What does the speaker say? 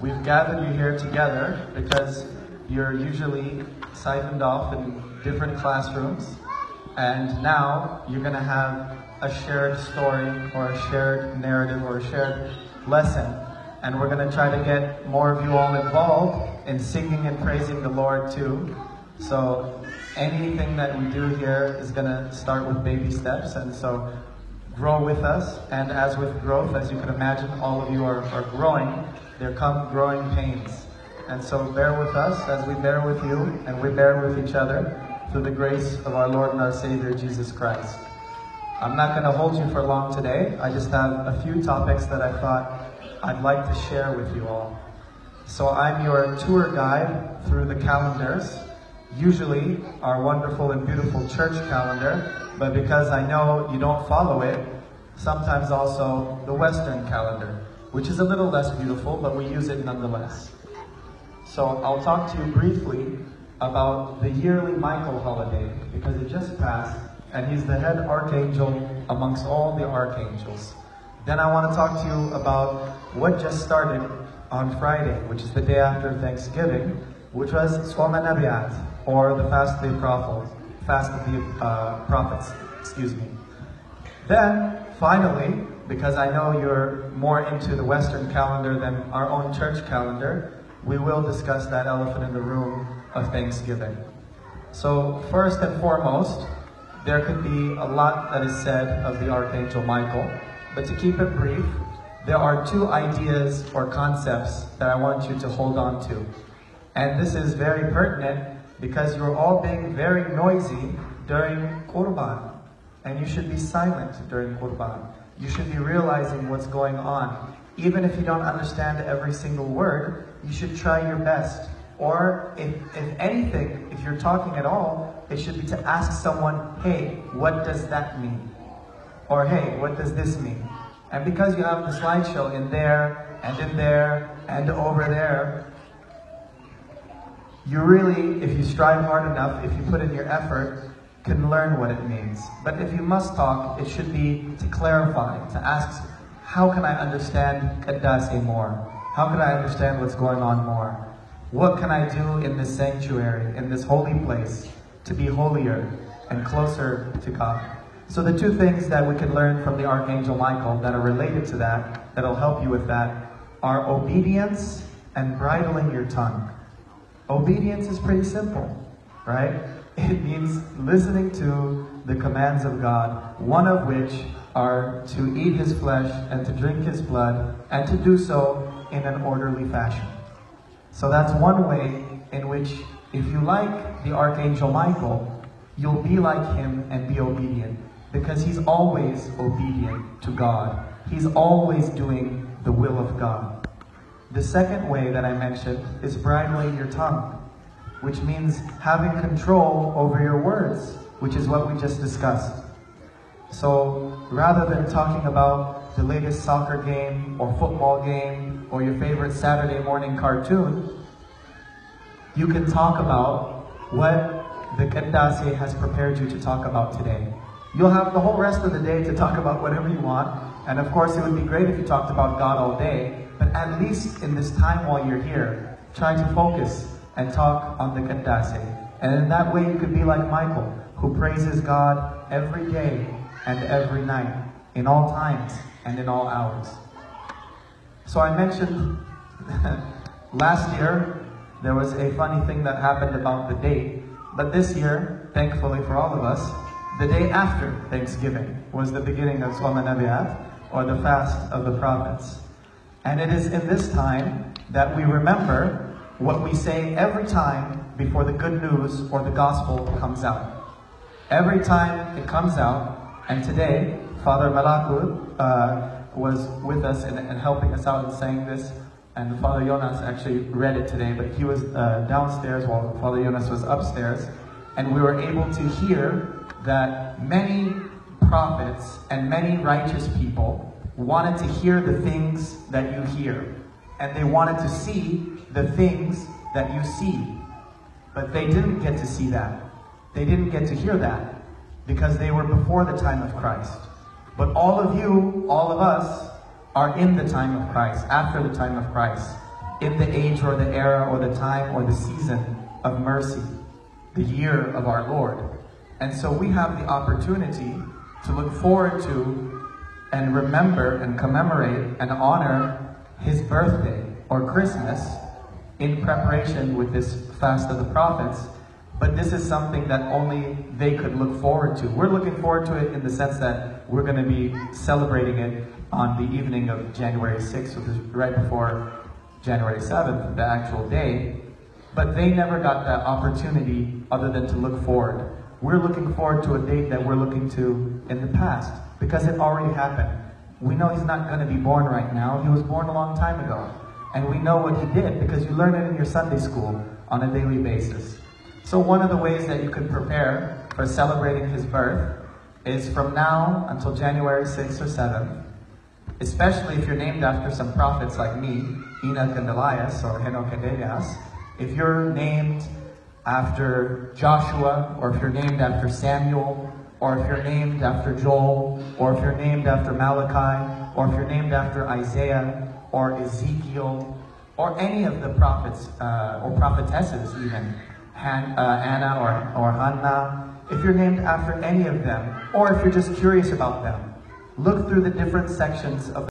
we've gathered you here together because you're usually siphoned off in different classrooms, and now you're going to have a shared story or a shared narrative or a shared lesson. And we're going to try to get more of you all involved in singing and praising the Lord too. So anything that we do here is going to start with baby steps. And so grow with us. And as with growth, as you can imagine, all of you are, are growing. There come growing pains. And so bear with us as we bear with you and we bear with each other through the grace of our Lord and our Savior, Jesus Christ. I'm not going to hold you for long today. I just have a few topics that I thought I'd like to share with you all. So I'm your tour guide through the calendars, usually our wonderful and beautiful church calendar, but because I know you don't follow it, sometimes also the Western calendar, which is a little less beautiful, but we use it nonetheless. So I'll talk to you briefly about the yearly Michael holiday, because it just passed, and he's the head archangel amongst all the archangels. Then I want to talk to you about what just started on Friday, which is the day after Thanksgiving, which was HaNevi'at, or the Fast of the Prophets, Fast uh, Prophets, excuse me. Then, finally, because I know you're more into the Western calendar than our own church calendar, we will discuss that elephant in the room of Thanksgiving. So, first and foremost, there could be a lot that is said of the Archangel Michael, but to keep it brief, there are two ideas or concepts that I want you to hold on to. And this is very pertinent because you're all being very noisy during Qurban. And you should be silent during Qurban. You should be realizing what's going on. Even if you don't understand every single word, you should try your best. Or if, if anything, if you're talking at all, it should be to ask someone, hey, what does that mean? Or hey, what does this mean? And because you have the slideshow in there, and in there, and over there, you really, if you strive hard enough, if you put in your effort, can learn what it means. But if you must talk, it should be to clarify, to ask, how can I understand Qaddasi more? How can I understand what's going on more? What can I do in this sanctuary, in this holy place, to be holier and closer to God? So the two things that we can learn from the Archangel Michael that are related to that, that'll help you with that, are obedience and bridling your tongue. Obedience is pretty simple, right? It means listening to the commands of God, one of which are to eat his flesh and to drink his blood, and to do so in an orderly fashion. So that's one way in which, if you like the Archangel Michael, you'll be like him and be obedient. Because he's always obedient to God. He's always doing the will of God. The second way that I mentioned is bridling your tongue which means having control over your words, which is what we just discussed. So rather than talking about the latest soccer game or football game or your favorite Saturday morning cartoon, you can talk about what the Qaddasi has prepared you to talk about today. You'll have the whole rest of the day to talk about whatever you want. And of course, it would be great if you talked about God all day. But at least in this time while you're here, try to focus and talk on the Qaddasi. And in that way, you could be like Michael, who praises God every day and every night, in all times and in all hours. So I mentioned last year, there was a funny thing that happened about the date. But this year, thankfully for all of us, the day after Thanksgiving was the beginning of HaNevi'at, or the fast of the prophets. And it is in this time that we remember what we say every time before the good news or the gospel comes out. Every time it comes out, and today, Father Malakud uh, was with us and, and, helping us out in saying this, and Father Jonas actually read it today, but he was uh, downstairs while Father Jonas was upstairs, and we were able to hear that many prophets and many righteous people wanted to hear the things that you hear, and they wanted to see the things that you see. But they didn't get to see that. They didn't get to hear that because they were before the time of Christ. But all of you, all of us, are in the time of Christ, after the time of Christ. in the age or the era or the time or the season of mercy, the year of our Lord. And so we have the opportunity to look forward to and remember and commemorate and honor his birthday or Christmas in preparation with this fast of the prophets. But this is something that only they could look forward to. We're looking forward to it in the sense that we're going to be celebrating it on the evening of January 6th, which is right before January 7th, the actual day. But they never got that opportunity other than to look forward. We're looking forward to a date that we're looking to in the past because it already happened. We know he's not going to be born right now. He was born a long time ago. And we know what he did because you learn it in your Sunday school on a daily basis. So one of the ways that you can prepare for celebrating his birth is from now until January 6th or 7th, especially if you're named after some prophets like me, Enoch and Elias or Enoch and Elias, if you're named after Joshua, or if you're named after Samuel, or if you're named after Joel, or if you're named after Malachi, or if you're named after Isaiah, or Ezekiel, or any of the prophets uh, or prophetesses even, Han, uh, Anna or, or Hannah, if you're named after any of them, or if you're just curious about them, look through the different sections of